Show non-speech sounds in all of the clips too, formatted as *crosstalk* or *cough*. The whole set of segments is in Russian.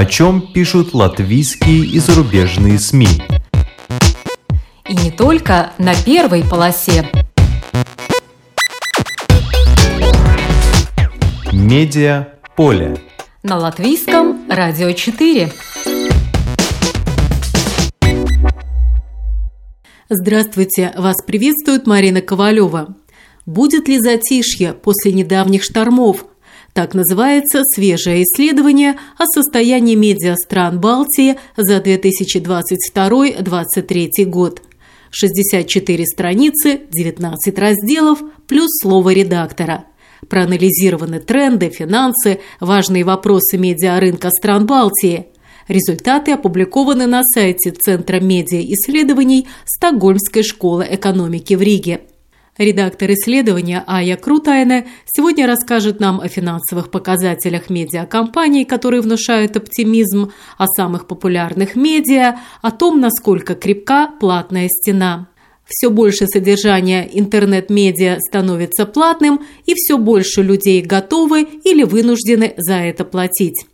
О чем пишут латвийские и зарубежные СМИ. И не только на первой полосе. Медиа поле. На латвийском радио 4. Здравствуйте! Вас приветствует Марина Ковалева. Будет ли затишье после недавних штормов? Так называется свежее исследование о состоянии медиа стран Балтии за 2022-2023 год. 64 страницы, 19 разделов, плюс слово редактора. Проанализированы тренды, финансы, важные вопросы медиарынка стран Балтии – Результаты опубликованы на сайте Центра медиа-исследований Стокгольмской школы экономики в Риге. Редактор исследования Ая Крутайна сегодня расскажет нам о финансовых показателях медиакомпаний, которые внушают оптимизм, о самых популярных медиа, о том, насколько крепка платная стена. Все больше содержания интернет-медиа становится платным, и все больше людей готовы или вынуждены за это платить.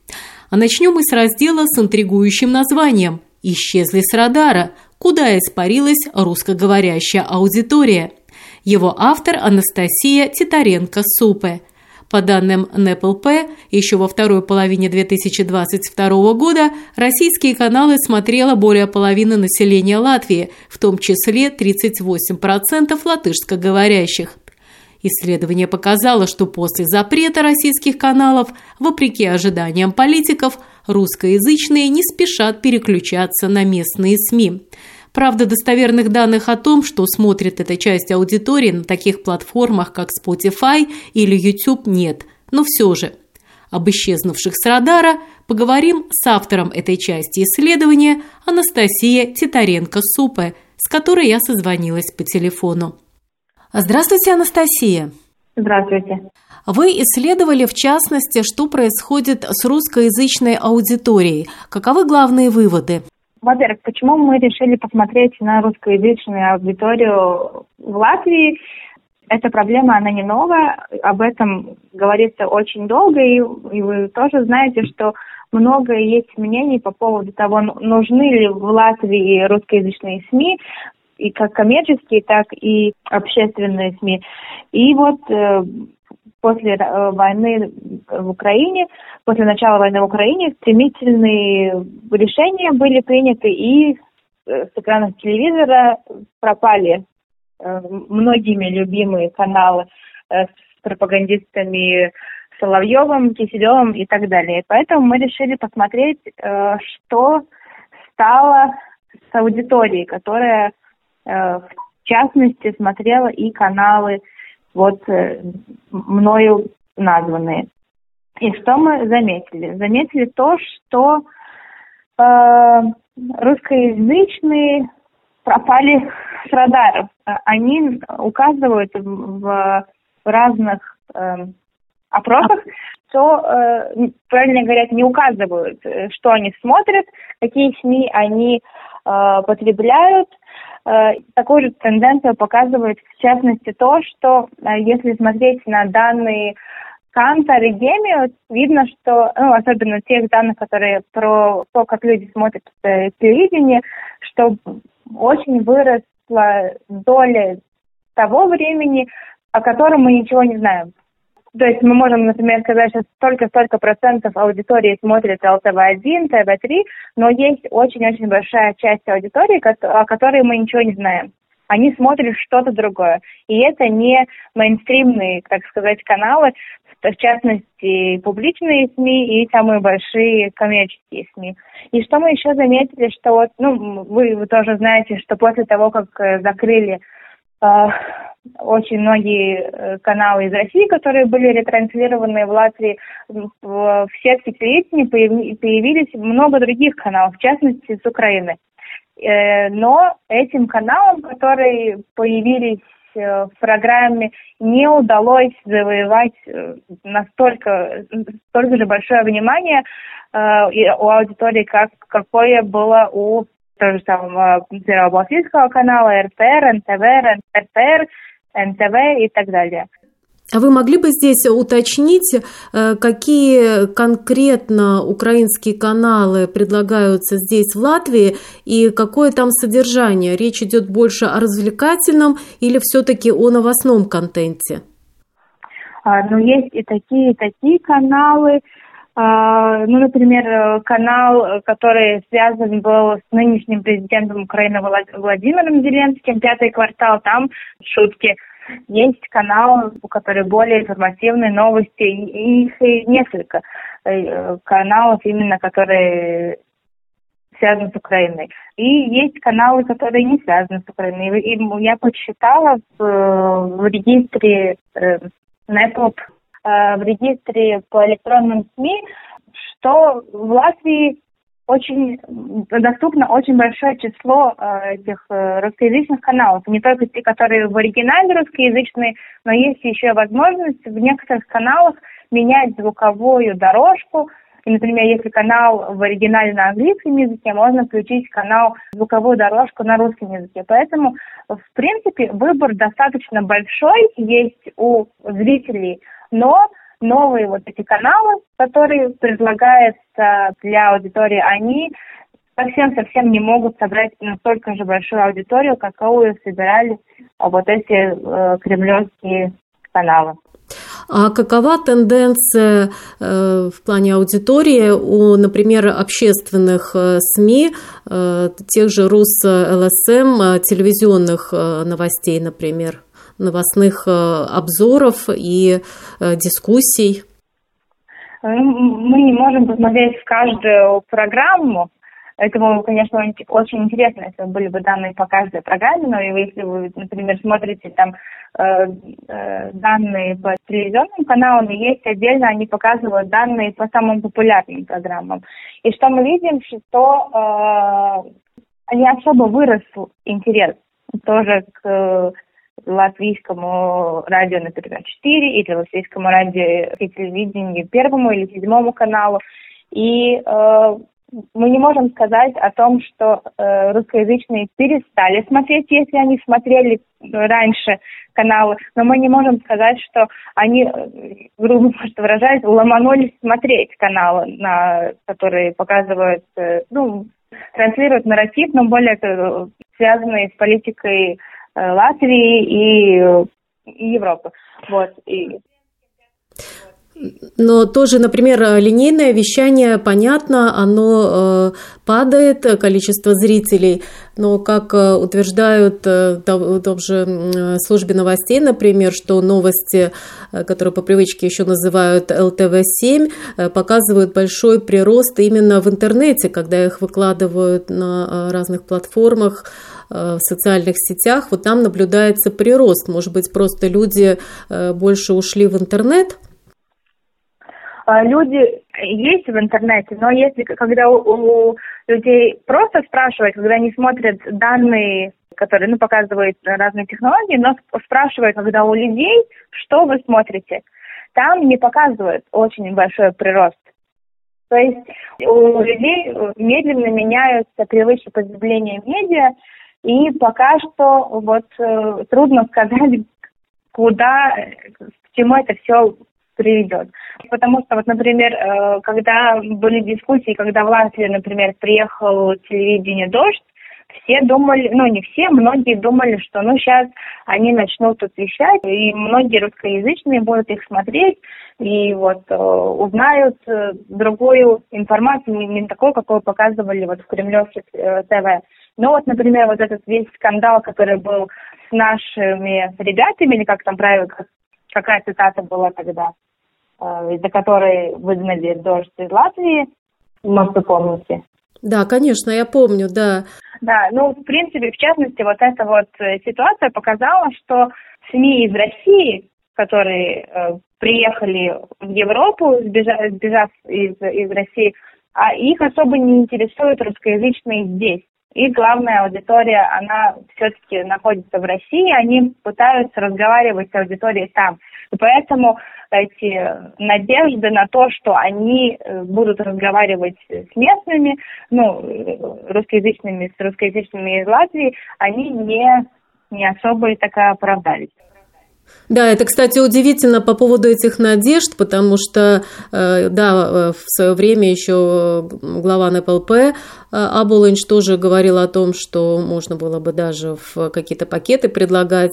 А начнем мы с раздела с интригующим названием «Исчезли с радара. Куда испарилась русскоговорящая аудитория?» Его автор Анастасия Титаренко-Супе. По данным НЭПЛП, еще во второй половине 2022 года российские каналы смотрело более половины населения Латвии, в том числе 38% латышскоговорящих. Исследование показало, что после запрета российских каналов, вопреки ожиданиям политиков, русскоязычные не спешат переключаться на местные СМИ. Правда, достоверных данных о том, что смотрит эта часть аудитории на таких платформах, как Spotify или YouTube, нет. Но все же. Об исчезнувших с радара поговорим с автором этой части исследования Анастасия Титаренко-Супе, с которой я созвонилась по телефону. Здравствуйте, Анастасия. Здравствуйте. Вы исследовали, в частности, что происходит с русскоязычной аудиторией. Каковы главные выводы? Во-первых, почему мы решили посмотреть на русскоязычную аудиторию в Латвии? Эта проблема, она не новая, об этом говорится очень долго, и, и вы тоже знаете, что много есть мнений по поводу того, нужны ли в Латвии русскоязычные СМИ, и как коммерческие, так и общественные СМИ. И вот э, после э, войны в Украине, после начала войны в Украине стремительные решения были приняты, и э, с экранов телевизора пропали э, многими любимые каналы с пропагандистами Соловьевым, Киселевым и так далее. Поэтому мы решили посмотреть, что стало с аудиторией, которая в частности, смотрела и каналы, вот э, мною названные. И что мы заметили? Заметили то, что э, русскоязычные пропали с радаров. Они указывают в, разных э, опросах, что, э, правильно говорят, не указывают, э, что они смотрят, какие СМИ они э, потребляют, такую же тенденцию показывает в частности то, что э, если смотреть на данные Кантор и Гемиус, видно, что, ну, особенно тех данных, которые про то, как люди смотрят э, телевидение, что очень выросла доля того времени, о котором мы ничего не знаем. То есть мы можем, например, сказать, что столько-столько процентов аудитории смотрит ЛТВ-1, ТВ-3, но есть очень-очень большая часть аудитории, о которой мы ничего не знаем. Они смотрят что-то другое. И это не мейнстримные, так сказать, каналы, в частности, публичные СМИ и самые большие коммерческие СМИ. И что мы еще заметили, что вот, ну, вы, вы тоже знаете, что после того, как э, закрыли очень многие э, каналы из России, которые были ретранслированы в Латвии, в сетке телевидения появились много других каналов, в частности, с Украины. Э, но этим каналам, которые появились э, в программе, не удалось завоевать настолько столько же большое внимание у аудитории, как какое было у того же самого Первого Балтийского канала, РТР, НТВ, РТР, НТВ и так далее. А вы могли бы здесь уточнить, э, какие конкретно украинские каналы предлагаются здесь, в Латвии, и какое там содержание? Речь идет больше о развлекательном или все-таки о новостном контенте? А, ну, есть и такие, и такие каналы. А, ну, например, канал, который связан был с нынешним президентом Украины Владимиром Зеленским, «Пятый квартал», там шутки – есть канал, у которых более информативные новости, и их несколько э, каналов именно, которые связаны с Украиной. И есть каналы, которые не связаны с Украиной. И я подсчитала в, в регистре э, NetOp, э, в регистре по электронным СМИ, что в Латвии очень доступно очень большое число э, этих э, русскоязычных каналов. Не только те, которые в оригинале русскоязычные, но есть еще возможность в некоторых каналах менять звуковую дорожку. И, например, если канал в оригинале на английском языке, можно включить канал звуковую дорожку на русском языке. Поэтому, в принципе, выбор достаточно большой есть у зрителей, но новые вот эти каналы, которые предлагаются для аудитории, они совсем-совсем не могут собрать настолько же большую аудиторию, какую собирали вот эти э, кремлевские каналы. А какова тенденция э, в плане аудитории у, например, общественных э, СМИ, э, тех же РУС ЛСМ, э, телевизионных э, новостей, например? Новостных э, обзоров и э, дискуссий? Э, мы не можем посмотреть каждую программу. Это было, конечно, очень интересно, если были бы данные по каждой программе, но если вы, например, смотрите там данные по телевизионным каналам, есть отдельно, они показывают данные по самым популярным программам. И что мы видим, что э, не особо вырос интерес тоже к латвийскому радио, например, 4, или латвийскому радио и телевидению первому или седьмому каналу. И э, мы не можем сказать о том, что э, русскоязычные перестали смотреть, если они смотрели раньше каналы, но мы не можем сказать, что они, э, грубо может выражаясь, ломанулись смотреть каналы, на, которые показывают, э, ну, транслируют нарратив, но более э, связанные с политикой Латвии и, Европы. Вот. И... Но тоже, например, линейное вещание, понятно, оно э, падает, количество зрителей, но как э, утверждают в том же службе новостей, например, что новости, которые по привычке еще называют ЛТВ-7, показывают большой прирост именно в интернете, когда их выкладывают на разных платформах, Э, в социальных сетях, вот там наблюдается прирост. Может быть, просто люди э, больше ушли в интернет? А, люди есть в интернете, но если когда у, у людей просто спрашивают, когда они смотрят данные, которые ну, показывают разные технологии, но спрашивают, когда у людей, что вы смотрите, там не показывают очень большой прирост. То есть у людей медленно меняются привычки потребления медиа, и пока что вот э, трудно сказать, куда, к чему это все приведет. Потому что, вот, например, э, когда были дискуссии, когда в Латвии, например, приехал телевидение «Дождь», все думали, ну не все, многие думали, что ну сейчас они начнут тут вещать, и многие русскоязычные будут их смотреть, и вот э, узнают э, другую информацию, не, не такую, какую показывали вот в Кремлевке э, ТВ. Ну вот, например, вот этот весь скандал, который был с нашими ребятами, или как там правильно, какая цитата была тогда, э, из-за которой выгнали дождь из Латвии, может, вы помните? Да, конечно, я помню, да. Да, ну, в принципе, в частности, вот эта вот э, ситуация показала, что СМИ из России, которые э, приехали в Европу, сбежав, сбежав из, из России, а их особо не интересуют русскоязычные здесь и главная аудитория, она все-таки находится в России, они пытаются разговаривать с аудиторией там. И поэтому эти надежды на то, что они э, будут разговаривать с местными, ну, э, русскоязычными, с русскоязычными из Латвии, они не, не особо и так оправдались. Да, это, кстати, удивительно по поводу этих надежд, потому что, э, да, в свое время еще глава НПЛП Абулынч тоже говорил о том, что можно было бы даже в какие-то пакеты предлагать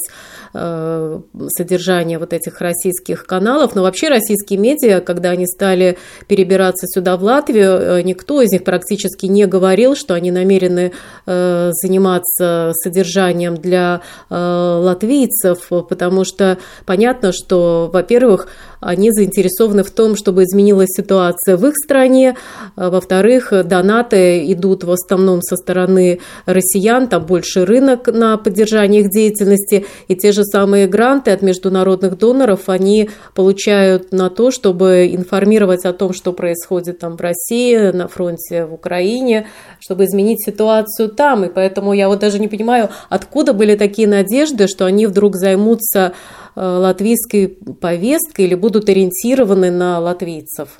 э, содержание вот этих российских каналов. Но вообще российские медиа, когда они стали перебираться сюда, в Латвию, э, никто из них практически не говорил, что они намерены э, заниматься содержанием для латвийцев, потому что понятно, что, во-первых, они заинтересованы в том, чтобы изменилась ситуация в их стране. А, во-вторых, донаты идут в основном со стороны россиян, там больше рынок на поддержание их деятельности. И те же самые гранты от международных доноров они получают на то, чтобы информировать о том, что происходит там в России, на фронте в Украине, чтобы изменить ситуацию там. И поэтому я вот даже не понимаю, откуда были такие надежды, что они вдруг займутся э, латвийской повесткой или будут ориентированы на латвийцев?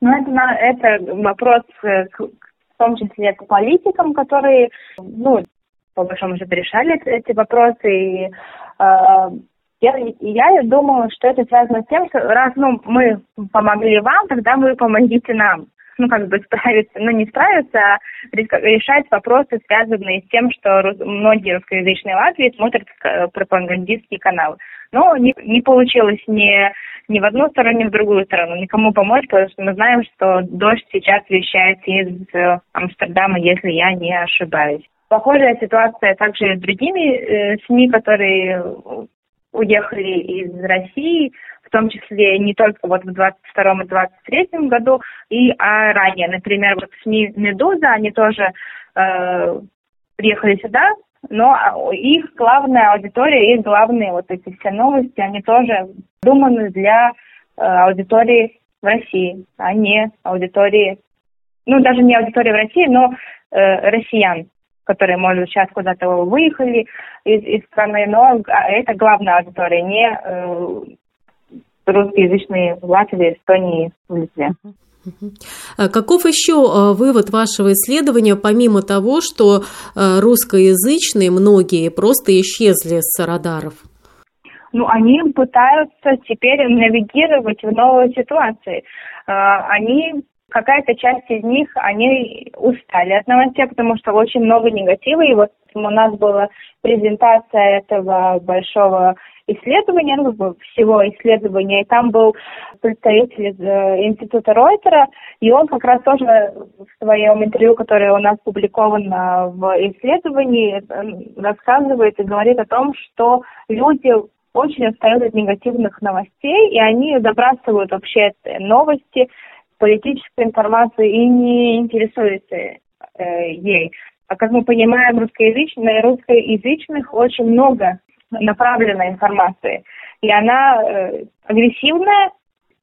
Ну, это, это вопрос э, в том числе к политикам, которые, ну, по большому счету, решали эти вопросы. И, э, я, я думаю, что это связано с тем, что раз ну, мы помогли вам, тогда вы помогите нам ну, как бы справиться, ну, не справиться, а решать вопросы, связанные с тем, что многие русскоязычные Латвии смотрят пропагандистские каналы. Но не, не получилось ни, ни в одну сторону, ни в другую сторону. Никому помочь, потому что мы знаем, что дождь сейчас вещает из э, Амстердама, если я не ошибаюсь. Похожая ситуация также и с другими э, СМИ, которые уехали из России, в том числе не только вот в 22 и 23 году, и а ранее. Например, вот СМИ «Медуза», они тоже э, приехали сюда, но их главная аудитория, их главные вот эти все новости, они тоже думаны для э, аудитории в России, а не аудитории, ну даже не аудитории в России, но э, россиян которые, может, сейчас куда-то выехали из, из страны, но а, это главная аудитория, не э, русскоязычные в Латвии, Эстонии, в Литве. А каков еще а, вывод вашего исследования, помимо того, что а, русскоязычные многие просто исчезли с радаров? Ну, они пытаются теперь навигировать в новой ситуации. Они какая-то часть из них, они устали от новостей, потому что очень много негатива. И вот у нас была презентация этого большого исследования, ну, всего исследования, и там был представитель из э, института Ройтера, и он как раз тоже в своем интервью, которое у нас публиковано в исследовании, рассказывает и говорит о том, что люди очень устают от негативных новостей, и они забрасывают вообще новости, политическую информацию и не интересуются э, ей. А как мы понимаем, русскоязычных, русскоязычных очень много направленной информации. И она э, агрессивная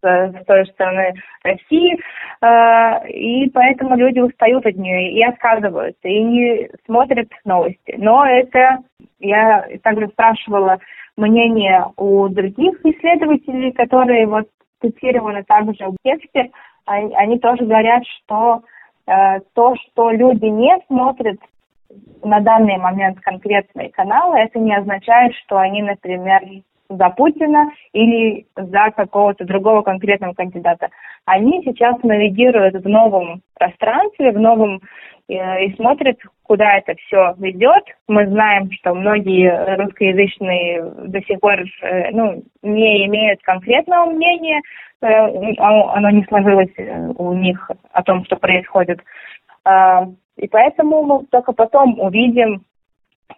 с, той же стороны России, э, и поэтому люди устают от нее и отказываются, и не смотрят новости. Но это, я также спрашивала мнение у других исследователей, которые вот цитированы также в тексте, они, они тоже говорят, что э, то, что люди не смотрят на данный момент конкретные каналы, это не означает, что они, например, за Путина или за какого-то другого конкретного кандидата. Они сейчас навигируют в новом пространстве, в новом э, и смотрят, куда это все ведет. Мы знаем, что многие русскоязычные до сих пор э, ну, не имеют конкретного мнения, э, оно не сложилось у них о том, что происходит. А, и поэтому мы только потом увидим,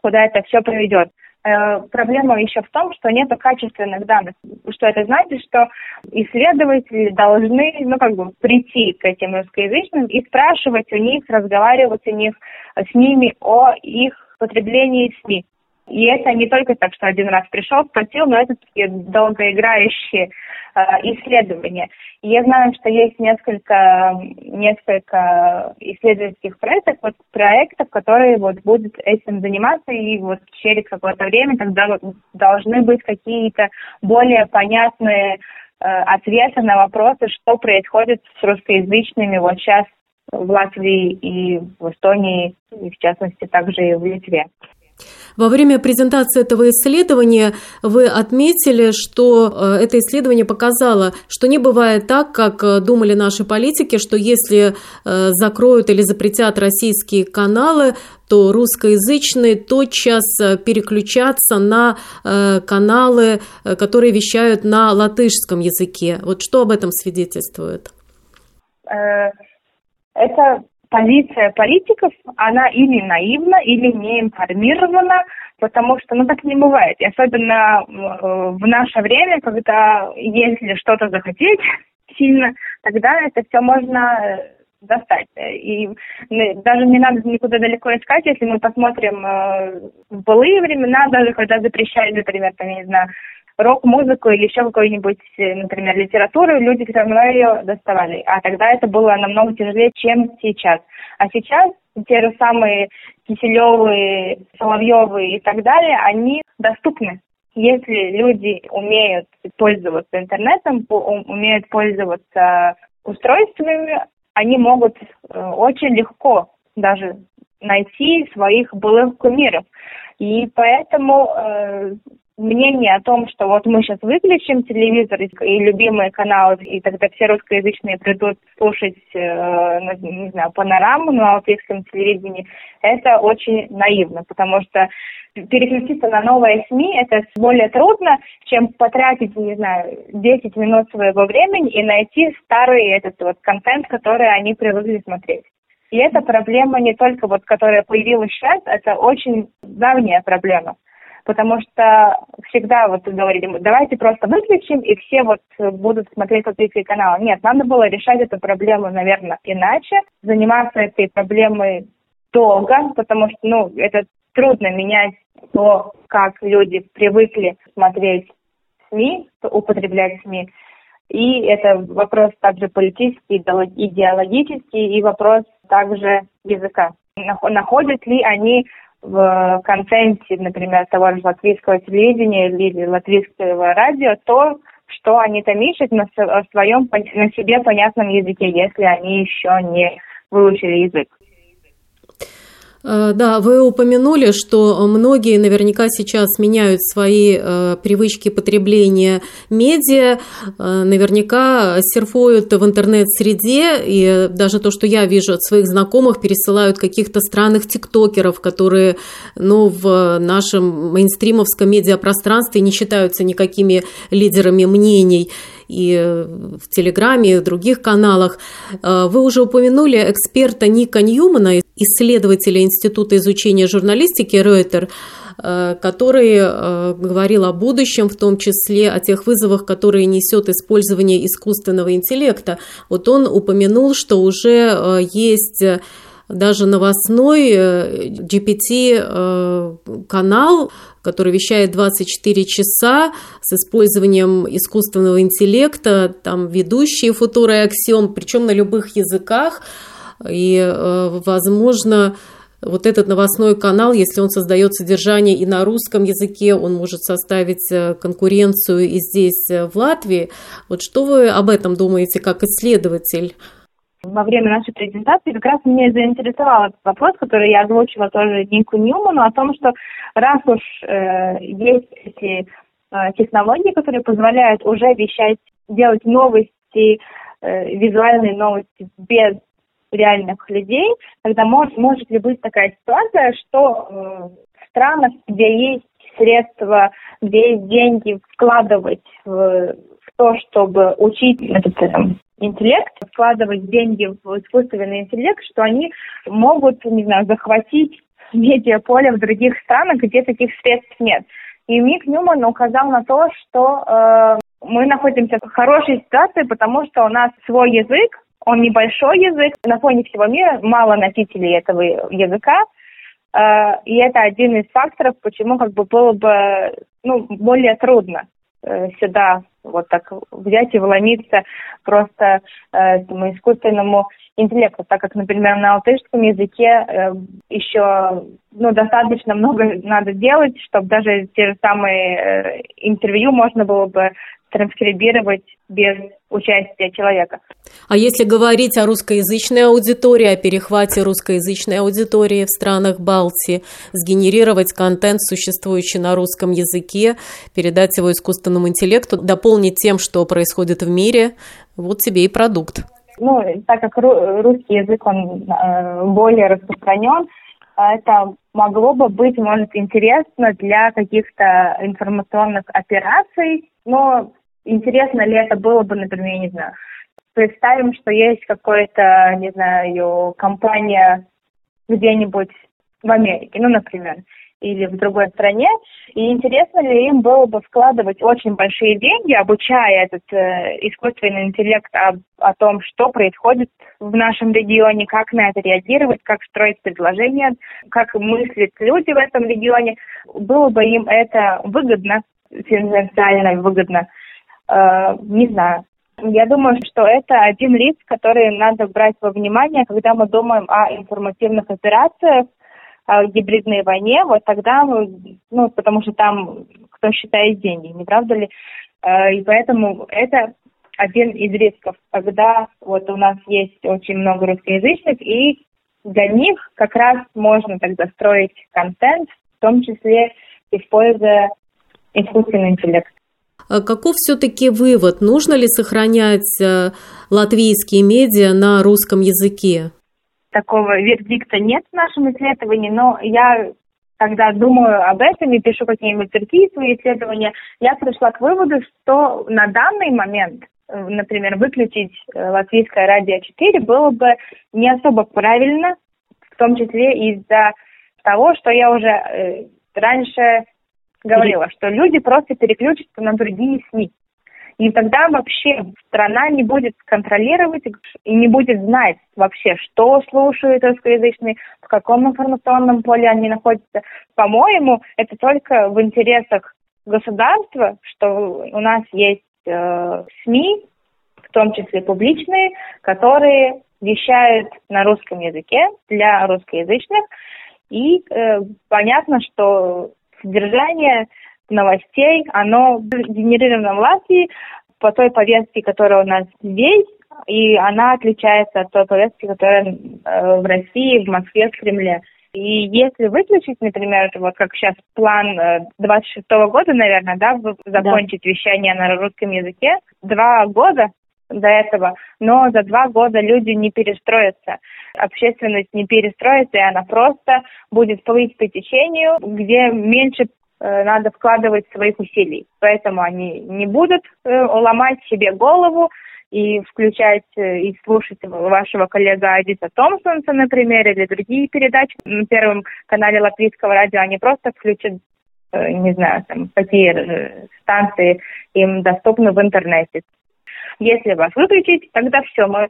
куда это все приведет. Э, проблема еще в том, что нет качественных данных. Что это значит, что исследователи должны, ну, как бы, прийти к этим русскоязычным и спрашивать у них, разговаривать у них, с ними о их потреблении СМИ. И это не только так, что один раз пришел, спросил, но это такие долгоиграющие э, исследования. И я знаю, что есть несколько, несколько исследовательских проектов, вот, проектов, которые вот будут этим заниматься, и вот через какое-то время тогда должны быть какие-то более понятные э, ответы на вопросы, что происходит с русскоязычными вот сейчас в Латвии и в Эстонии, и в частности также и в Литве. Во время презентации этого исследования вы отметили, что э, это исследование показало, что не бывает так, как э, думали наши политики, что если э, закроют или запретят российские каналы, то русскоязычные тотчас переключатся на каналы, которые вещают на латышском языке. Вот что об этом свидетельствует? Это позиция политиков, она или наивна, или не информирована, потому что, ну, так не бывает. И особенно э, в наше время, когда если что-то захотеть *laughs* сильно, тогда это все можно э, достать. И даже не надо никуда далеко искать, если мы посмотрим э, в былые времена, даже когда запрещали, например, там, я не знаю, рок-музыку или еще какую-нибудь, э, например, литературу, люди все равно ее доставали. А тогда это было намного тяжелее, чем сейчас. А сейчас те же самые Киселевы, Соловьевы и так далее, они доступны. Если люди умеют пользоваться интернетом, умеют пользоваться устройствами, они могут э, очень легко даже найти своих былых кумиров. И поэтому э, мнение о том, что вот мы сейчас выключим телевизор и любимые каналы, и тогда все русскоязычные придут слушать, э, не знаю, панораму на латвийском телевидении, это очень наивно, потому что переключиться на новые СМИ это более трудно, чем потратить, не знаю, 10 минут своего времени и найти старый этот вот контент, который они привыкли смотреть. И эта проблема не только вот, которая появилась сейчас, это очень давняя проблема потому что всегда вот говорили, давайте просто выключим, и все вот будут смотреть латвийские каналы. Нет, надо было решать эту проблему, наверное, иначе, заниматься этой проблемой долго, потому что, ну, это трудно менять то, как люди привыкли смотреть СМИ, употреблять СМИ. И это вопрос также политический, идеологический, и вопрос также языка. Находят ли они в контенте, например, того же латвийского телевидения или латвийского радио, то, что они там ищут на своем, на себе понятном языке, если они еще не выучили язык. Э, да, вы упомянули, что многие наверняка сейчас меняют свои э, привычки потребления медиа, э, наверняка серфуют в интернет-среде, и даже то, что я вижу от своих знакомых, пересылают каких-то странных тиктокеров, которые ну, в нашем мейнстримовском медиапространстве не считаются никакими лидерами мнений и в Телеграме, и в других каналах. Э, вы уже упомянули эксперта Ника Ньюмана, исследователя Института изучения журналистики Рейтер, э, который э, говорил о будущем, в том числе о тех вызовах, которые несет использование искусственного интеллекта. Вот он упомянул, что уже есть даже новостной GPT-канал, который вещает 24 часа с использованием искусственного интеллекта, там ведущие футуры и аксиом, причем на любых языках. И, э, возможно, вот этот новостной канал, если он создает содержание и на русском языке, он может составить э, конкуренцию и здесь, э, в Латвии. Вот что вы об этом думаете как исследователь? Во время нашей презентации как раз меня заинтересовал этот вопрос, который я озвучила тоже Нику Ньюману, о том, что раз уж э, есть эти э, технологии, которые позволяют уже вещать, делать новости, э, визуальные новости без реальных людей, тогда может, может ли быть такая ситуация, что э, в странах, где есть средства, где есть деньги вкладывать в, то, чтобы учить этот, интеллект, вкладывать деньги в искусственный интеллект, что они могут, не знаю, захватить медиаполе в других странах, где таких средств нет. И Мик Ньюман указал на то, что э, мы находимся в хорошей ситуации, потому что у нас свой язык, он небольшой язык, на фоне всего мира мало носителей этого языка, э, и это один из факторов, почему как бы было бы ну, более трудно сюда вот так взять и вломиться просто э, этому искусственному интеллекту, так как, например, на латышском языке э, еще ну, достаточно много надо делать, чтобы даже те же самые э, интервью можно было бы транскрибировать без участия человека. А если говорить о русскоязычной аудитории, о перехвате русскоязычной аудитории в странах Балтии, сгенерировать контент, существующий на русском языке, передать его искусственному интеллекту, дополнить тем, что происходит в мире, вот тебе и продукт. Ну, так как русский язык, он э, более распространен, это могло бы быть, может, интересно для каких-то информационных операций, но интересно ли это было бы, например, не знаю, представим, что есть какая-то, не знаю, компания где-нибудь в Америке, ну, например, или в другой стране, и интересно ли им было бы вкладывать очень большие деньги, обучая этот э, искусственный интеллект о, о том, что происходит в нашем регионе, как на это реагировать, как строить предложения, как мыслят люди в этом регионе, было бы им это выгодно, финансово выгодно, э, не знаю. Я думаю, что это один риск, который надо брать во внимание, когда мы думаем о информативных операциях, гибридной войне, вот тогда, ну, потому что там кто считает деньги, не правда ли? Э, и поэтому это один из рисков, когда вот у нас есть очень много русскоязычных, и для них как раз можно тогда строить контент, в том числе используя искусственный интеллект. А каков все-таки вывод? Нужно ли сохранять э, латвийские медиа на русском языке? Такого вердикта нет в нашем исследовании, но я когда думаю об этом и пишу какие-нибудь другие свои исследования, я пришла к выводу, что на данный момент, э, например, выключить э, латвийское радио 4 было бы не особо правильно, в том числе из-за того, что я уже раньше говорила, что люди просто переключатся на другие СМИ. И тогда вообще страна не будет контролировать и не будет знать вообще, что слушают русскоязычные, в каком информационном поле они находятся. По-моему, это только в интересах государства, что у нас есть э, СМИ, в том числе публичные, которые вещают на русском языке для русскоязычных. И э, понятно, что содержание новостей, оно генерировано в Латвии по той повестке, которая у нас здесь, и она отличается от той повестки, которая э, в России, в Москве, в Кремле. И если выключить, например, вот как сейчас план 26 -го года, наверное, да, закончить да. вещание на русском языке, два года до этого, но за два года люди не перестроятся. Общественность не перестроится, и она просто будет плыть по течению, где меньше э, надо вкладывать своих усилий. Поэтому они не будут э, ломать себе голову и включать э, и слушать вашего коллега Адиса Томпсонса, например, или другие передачи на Первом канале Латвийского радио. Они просто включат не знаю, там, какие станции им доступны в интернете. Если вас выключить, тогда все, мы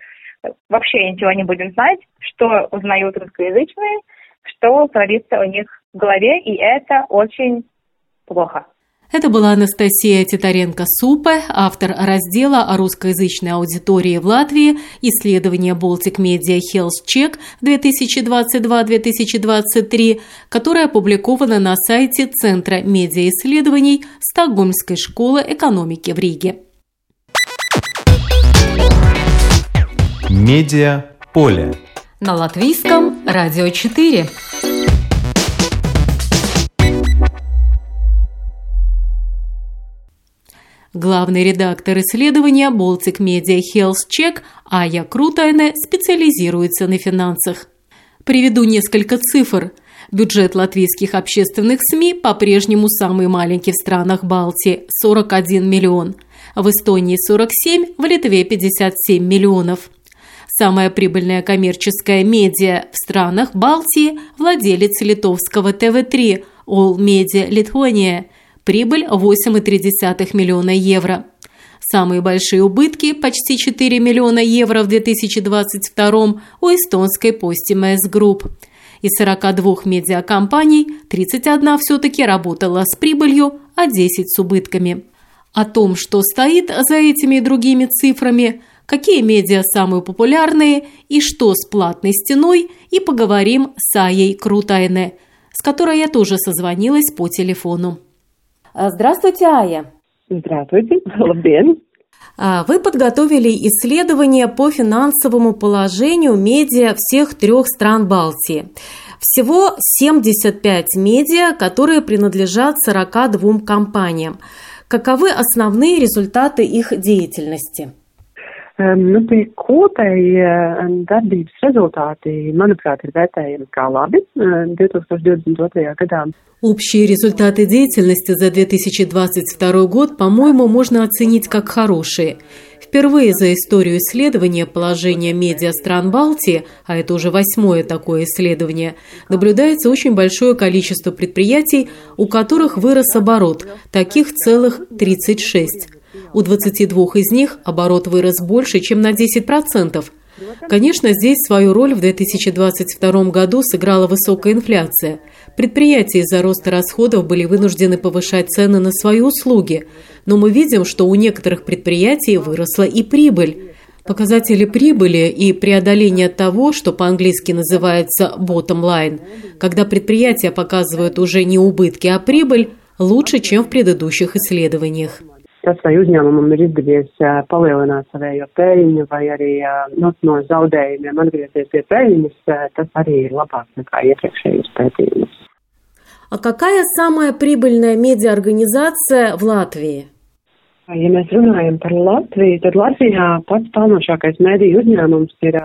вообще ничего не будем знать, что узнают русскоязычные, что творится у них в голове, и это очень плохо. Это была Анастасия Титаренко-Супе, автор раздела о русскоязычной аудитории в Латвии «Исследование Baltic Media Health Check 2022-2023», которое опубликовано на сайте Центра медиаисследований Стокгольмской школы экономики в Риге. Медиа поле. На латвийском радио 4. Главный редактор исследования Baltic Media Health Check Ая Крутайне специализируется на финансах. Приведу несколько цифр. Бюджет латвийских общественных СМИ по-прежнему самый маленький в странах Балтии – 41 миллион. В Эстонии 47, в Литве 57 миллионов. Самая прибыльная коммерческая медиа в странах Балтии – владелец литовского ТВ-3 All Media Lithuania. Прибыль 8,3 миллиона евро. Самые большие убытки – почти 4 миллиона евро в 2022 у эстонской Postimaes Group. Из 42 медиакомпаний 31 все-таки работала с прибылью, а 10 с убытками. О том, что стоит за этими и другими цифрами – какие медиа самые популярные и что с платной стеной, и поговорим с Аей Крутайне, с которой я тоже созвонилась по телефону. А, здравствуйте, Ая. Здравствуйте, *laughs* labdien! А, вы подготовили исследование по финансовому положению медиа всех трех стран Балтии. Всего 75 медиа, которые принадлежат 42 компаниям. Каковы основные результаты их деятельности? Nu, tie kopējie darbības rezultāti, manuprāt, ir vērtējami kā labi 2022. gadā. Общие результаты деятельности за 2022 год, по-моему, можно оценить как хорошие. Впервые за историю исследования положения медиа стран Балтии, а это уже восьмое такое исследование, наблюдается очень большое количество предприятий, у которых вырос оборот, таких целых 36. У 22 из них оборот вырос больше, чем на 10%. Конечно, здесь свою роль в 2022 году сыграла высокая инфляция. Предприятия из-за роста расходов были вынуждены повышать цены на свои услуги, но мы видим, что у некоторых предприятий выросла и прибыль. Показатели прибыли и преодоление того, что по-английски называется bottom line, когда предприятия показывают уже не убытки, а прибыль, лучше, чем в предыдущих исследованиях tas, vai uzņēmumam ir izdevies palielināt savējo peļņu vai arī nu, no zaudējumiem atgriezties pie peļņas, tas arī ir labāk nekā iepriekšējos pētījumus. А какая самая прибыльная медиаорганизация в Латвии?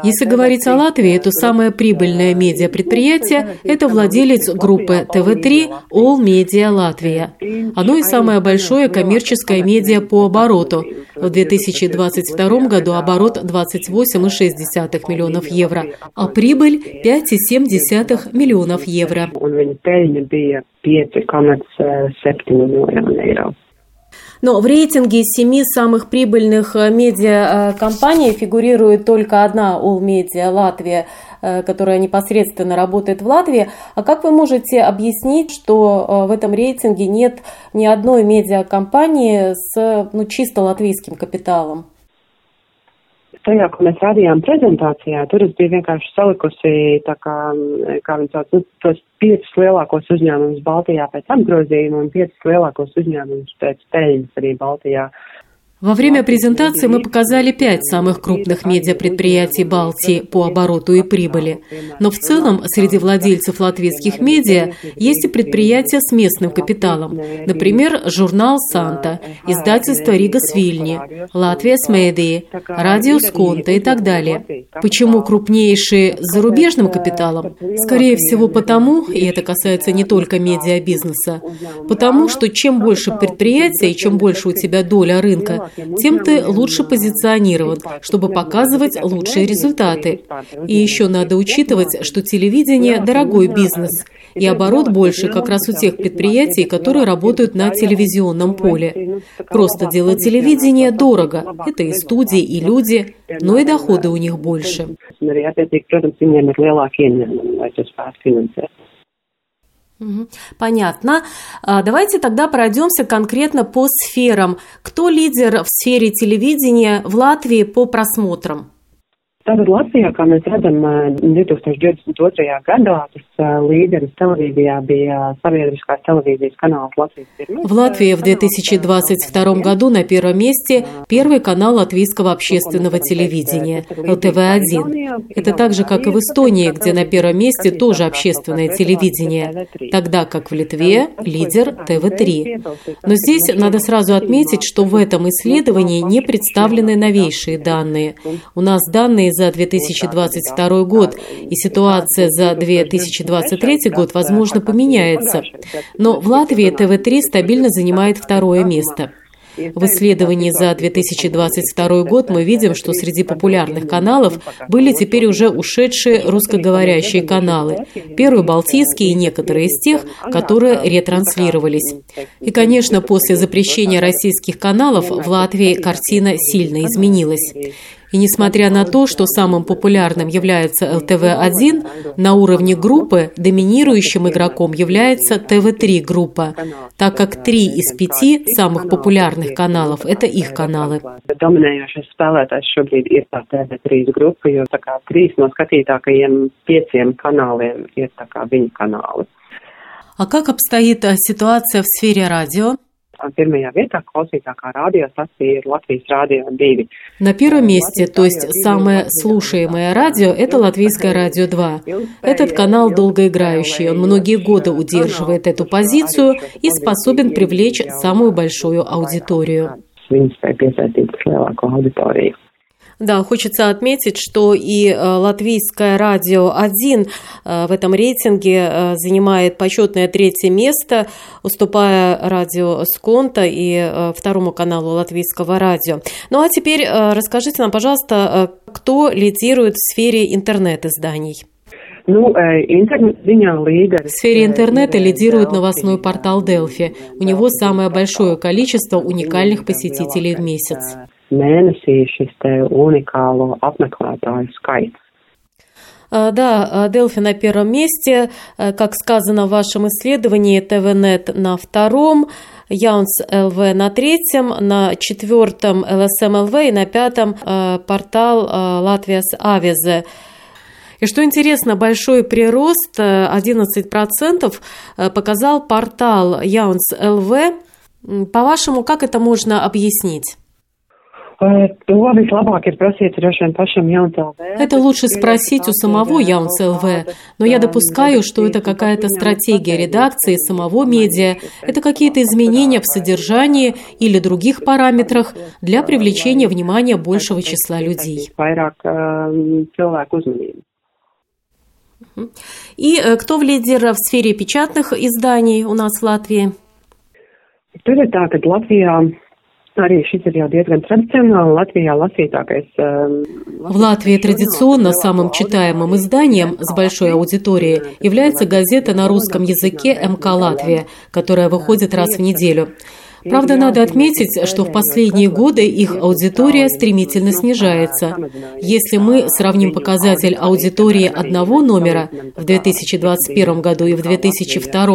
Если говорить о Латвии, то самое прибыльное медиапредприятие – это владелец группы ТВ3 All Media Латвия. Оно и самое большое коммерческое медиа по обороту. В 2022 году оборот 28,6 миллионов евро, а прибыль 5,7 миллионов евро. Но в рейтинге семи самых прибыльных э, медиакомпаний фигурирует только одна All Media Латвия, э, которая непосредственно работает в Латвии. А как вы можете объяснить, что э, в этом рейтинге нет ни одной медиакомпании с ну, чисто латвийским капиталом? Tajā, ko mēs rādījām prezentācijā, tur es biju vienkārši salikusi, tā kā, kā viņi sauc, nu, tos piecus lielākos uzņēmumus Baltijā pēc apgrozījuma un piecus lielākos uzņēmumus pēc peļņas arī Baltijā. Во время презентации мы показали пять самых крупных медиапредприятий Балтии по обороту и прибыли. Но в целом среди владельцев латвийских медиа есть и предприятия с местным капиталом. Например, журнал «Санта», издательство «Рига Свильни», «Латвия с Медии», «Радио Сконта» и так далее. Почему крупнейшие с зарубежным капиталом? Скорее всего потому, и это касается не только медиабизнеса, потому что чем больше предприятий и чем больше у тебя доля рынка, тем ты лучше позиционирован, чтобы показывать лучшие результаты. И еще надо учитывать, что телевидение – дорогой бизнес, и оборот больше как раз у тех предприятий, которые работают на телевизионном поле. Просто делать телевидение дорого. Это и студии, и люди, но и доходы у них больше. Понятно. А, давайте тогда пройдемся конкретно по сферам. Кто лидер в сфере телевидения в Латвии по просмотрам? Tātad Latvijā, kā mēs redzam, 2022. gadā tas līderis televīzijā bija sabiedriskās телевизии канал Латвии. В Латвии в 2022 году на первом месте первый канал латвийского общественного телевидения ЛТВ-1. Это так же, как и в Эстонии, где на первом месте тоже общественное телевидение, тогда как в Литве лидер ТВ-3. Но здесь надо сразу отметить, что в этом исследовании не представлены новейшие данные. У нас данные за 2022 год, и ситуация за 2023 год, возможно, поменяется. Но в Латвии ТВ-3 стабильно занимает второе место. В исследовании за 2022 год мы видим, что среди популярных каналов были теперь уже ушедшие русскоговорящие каналы. Первые балтийские и некоторые из тех, которые ретранслировались. И, конечно, после запрещения российских каналов в Латвии картина сильно изменилась. И несмотря на то, что самым популярным является ЛТВ-1, на уровне группы доминирующим игроком является ТВ-3 группа, так как три из пяти самых популярных каналов – это их каналы. Dominējošais spēlētājs šobrīd ir tā TV3 grupa, jo tā kā trīs no skatītākajiem pieciem kanāliem ir tā kā viņa kanāli. А как обстоит ситуация в сфере радио? Латвийс радио 2. На первом месте, то есть самое слушаемое радио, это Латвийское радио 2. Этот канал долгоиграющий, он многие годы удерживает эту позицию и способен привлечь самую большую аудиторию. Да, хочется отметить, что и э, латвийское радио 1 э, в этом рейтинге э, занимает почетное третье место, уступая радио Сконта и второму каналу латвийского радио. Ну а теперь расскажите нам, пожалуйста, кто лидирует в сфере интернет-изданий? Ну, В сфере интернета лидирует новостной портал Delphi. У него самое большое количество уникальных посетителей в месяц mēnesī šis te unikālo apmeklētāju skaits. Да, Делфи на первом месте, как сказано в вашем исследовании, TVNET на втором, Jauns.lv на третьем, на четвертом LSM.lv и на пятом портал Latvijas Avīze. И что интересно, большой прирост, 11% показал портал Jauns.lv. По-вашему, как это можно объяснить? Это лучше спросить у самого Яунс ЛВ, но я допускаю, что это какая-то стратегия редакции самого медиа, это какие-то изменения в содержании или других параметрах для привлечения внимания большего числа людей. И э, кто в лидер в сфере печатных изданий у нас в Латвии? Tur ir tā, ka Latvijā Arī šis ir jau diezgan tradicionāli Латвijā lasītākais. В Латвии традиционно самым читаемым изданием с большой аудиторией является газета на русском языке МК «Латвия», которая выходит раз в неделю. Правда, надо отметить, что в последние годы их аудитория стремительно снижается. Если мы сравним показатель аудитории одного номера в 2021 году и в 2002,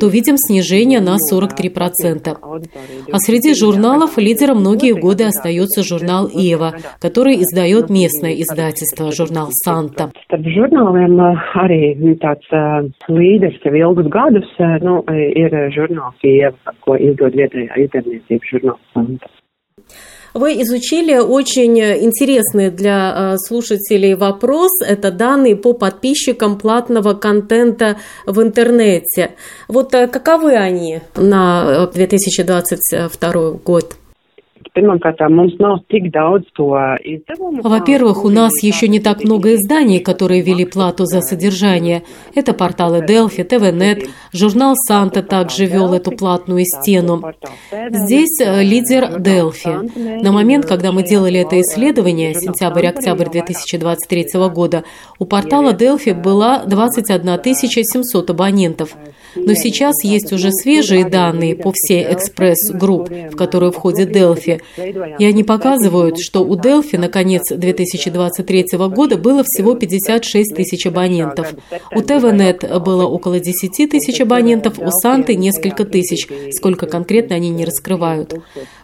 то видим снижение на 43%. А среди журналов лидером многие годы остается журнал «Ева», который издает местное издательство, журнал «Санта». Līderis jau ilgus gadus nu, ir žurnāls ko izdod vietējais вы изучили очень интересный для э, слушателей вопрос. Это данные по подписчикам платного контента в интернете. Вот э, каковы они на 2022 э, год? Во-первых, у нас еще не так много изданий, которые ввели плату за содержание. Это порталы Delphi, ТВНет, журнал Санта также вел эту платную стену. Здесь э, лидер Delphi. На момент, когда мы делали это исследование, сентябрь-октябрь 2023 года, у портала Delphi была 21 700 абонентов. Но сейчас есть уже свежие данные по всей экспресс-групп, в которую входит Delphi, и они показывают, что у Delphi на конец 2023 года было всего 56 тысяч абонентов. У TVNet было около 10 тысяч абонентов, у Санты несколько тысяч, сколько конкретно они не раскрывают.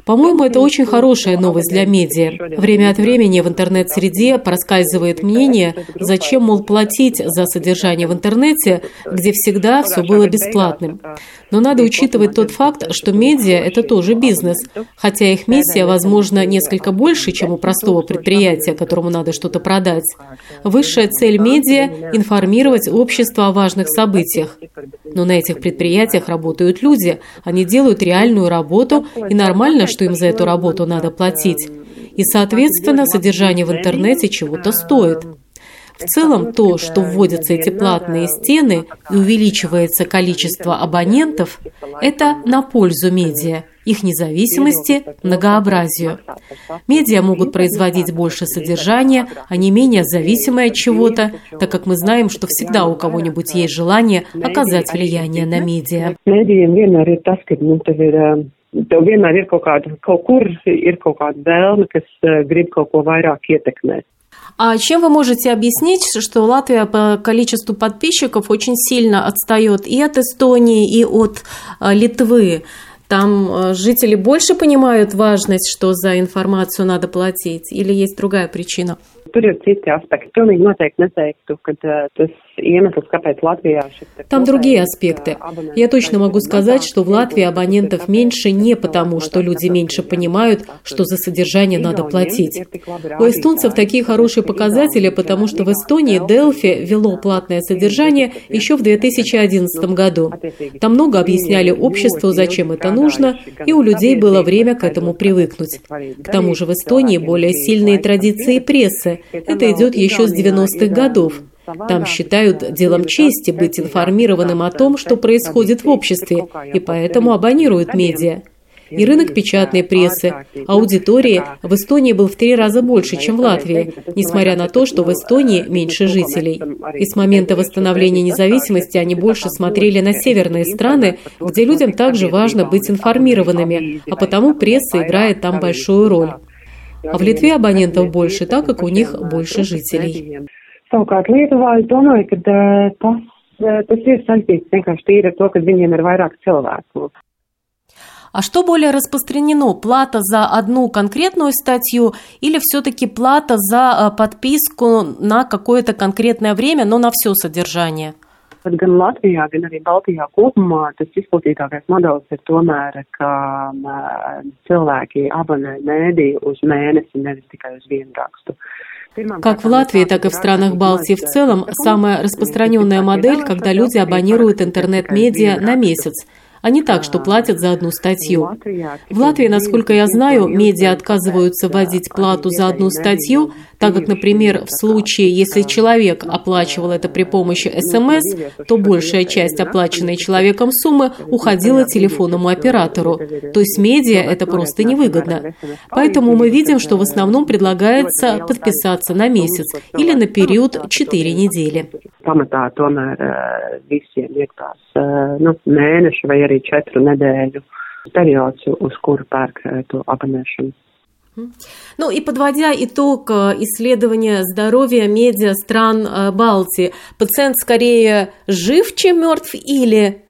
По-моему, это очень хорошая новость для медиа. Время от времени в интернет-среде проскальзывает мнение, зачем, мол, платить за содержание в интернете, где всегда все было бесплатным. Но надо учитывать тот факт, что медиа – это тоже бизнес, хотя их миссия, возможно, несколько больше, чем у простого предприятия, которому надо что-то продать. Высшая цель медиа – информировать общество о важных событиях. Но на этих предприятиях работают люди, они делают реальную работу, и нормально, что им за эту работу надо платить. И, соответственно, содержание в интернете чего-то стоит. В целом, то, что вводятся эти платные стены и увеличивается количество абонентов, это на пользу медиа, их независимости, многообразию. Медиа могут производить больше содержания, а не менее зависимые от чего-то, так как мы знаем, что всегда у кого-нибудь есть желание оказать влияние на медиа. tev vienmēr ir kaut kāda, kaut kur ir kaut kāda vēlme, kas grib kaut ko vairāk ietekmēt. А чем вы можете объяснить, что Латвия по количеству подписчиков очень сильно отстает и от Эстонии, и от Литвы? Там э, жители больше понимают важность, что за информацию надо платить, или есть другая причина? Tur ir citi aspekti. Pilnīgi noteikti neteiktu, ka tas iemesls, kāpēc šis... Там другие аспекты. Я точно могу сказать, что в Латвии абонентов меньше не потому, что люди меньше понимают, что за содержание надо платить. У эстонцев такие хорошие показатели, потому что в Эстонии Delphi вело платное содержание еще в 2011 году. Там много объясняли обществу, зачем это нужно, и у людей было время к этому привыкнуть. К тому же в Эстонии более сильные традиции прессы. Это идет еще с 90-х годов. Там считают делом чести быть информированным о том, что происходит в обществе, и поэтому абонируют медиа. И рынок печатной прессы, аудитории в Эстонии был в три раза больше, чем в Латвии, несмотря на то, что в Эстонии меньше жителей. И с момента восстановления независимости они больше смотрели на северные страны, где людям также важно быть информированными, а потому пресса играет там большую роль. А в Литве абонентов больше, так как у них больше жителей. Savukārt Lietuvā es domāju, ka tas, tas ir saistīts vienkārši tīri ar to, ka viņiem ir vairāk cilvēku. А что более распространено, плата за одну конкретную статью или все-таки плата за подписку на какое-то конкретное время, но на все содержание? Gan Latvijā, gan arī Baltijā kopumā tas izplatītākais modelis ir tomēr, ka cilvēki abonē mēdī uz mēnesi, nevis tikai uz vienu rakstu. Как в Латвии, так и в странах Балтии в целом, самая распространенная модель, когда люди абонируют интернет-медиа на месяц – а не так, что платят за одну статью. В Латвии, насколько я знаю, медиа отказываются вводить плату за одну статью, так как, например, в случае, если человек оплачивал это при помощи СМС, то большая часть оплаченной человеком суммы уходила телефонному оператору. То есть медиа это просто невыгодно. Поэтому мы видим, что в основном предлагается подписаться на месяц или на период 4 недели. Arī četru nedēļu periods, uz kuru pērk to abonēšanu. Ну и подводя итог э, исследования здоровья медиа стран э, Балтии, пациент скорее жив, чем мертв или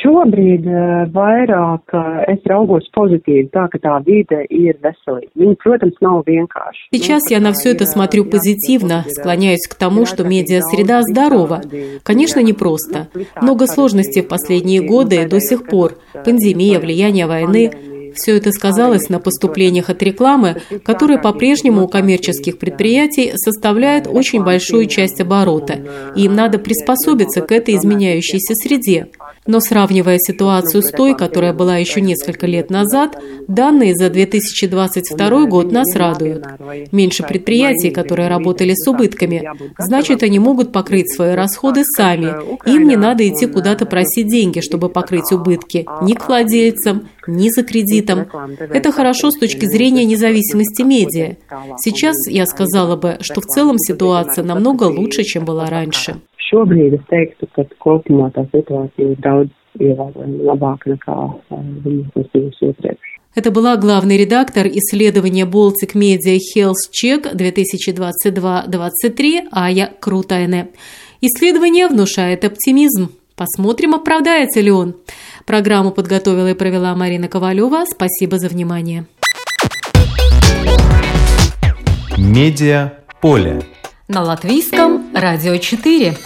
Šobrīd vairāk es raugos pozitīvi, tā ka tā vide ir veselīga. Viņa, protams, nav vienkārši. Сейчас я на все это смотрю позитивно, склоняюсь к тому, что медиа-среда здорова. Конечно, непросто. Много сложностей в последние годы и до сих пор. Пандемия, влияние войны. Все это сказалось на поступлениях от рекламы, которые по-прежнему у коммерческих предприятий составляют очень большую часть оборота, и им надо приспособиться к этой изменяющейся среде. Но сравнивая ситуацию с той, которая была еще несколько лет назад, данные за 2022 год нас радуют. Меньше предприятий, которые работали с убытками, значит, они могут покрыть свои расходы сами. Им не надо идти куда-то просить деньги, чтобы покрыть убытки ни к владельцам, ни за кредитом. Это хорошо с точки зрения независимости медиа. Сейчас я сказала бы, что в целом ситуация намного лучше, чем была раньше. Šobrīd es teiktu, ka kopumā tā situācija ir daudz ievērojami labāka nekā viņa būs bijusi iepriekš. Это была главный редактор исследования Baltic Media Health Check 2022-23 Ая Крутайне. Исследование внушает оптимизм. Посмотрим, оправдается ли он. Программу подготовила и провела Марина Ковалева. Спасибо за внимание. Медиа поле. На латвийском радио 4.